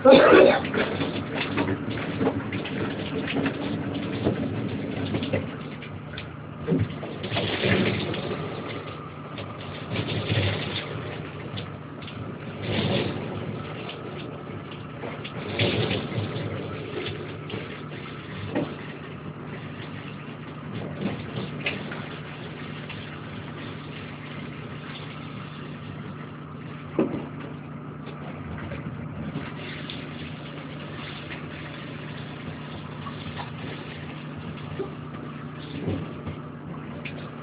Спасибо.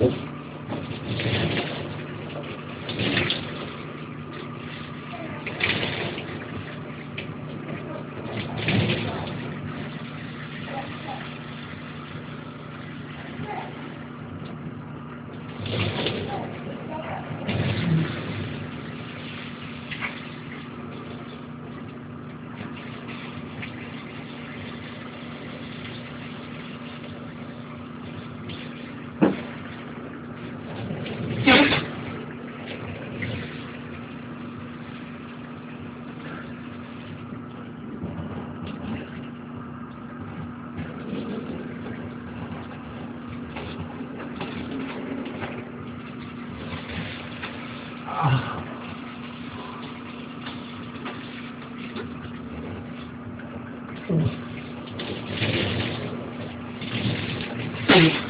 Entonces, Thank you.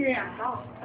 예啊.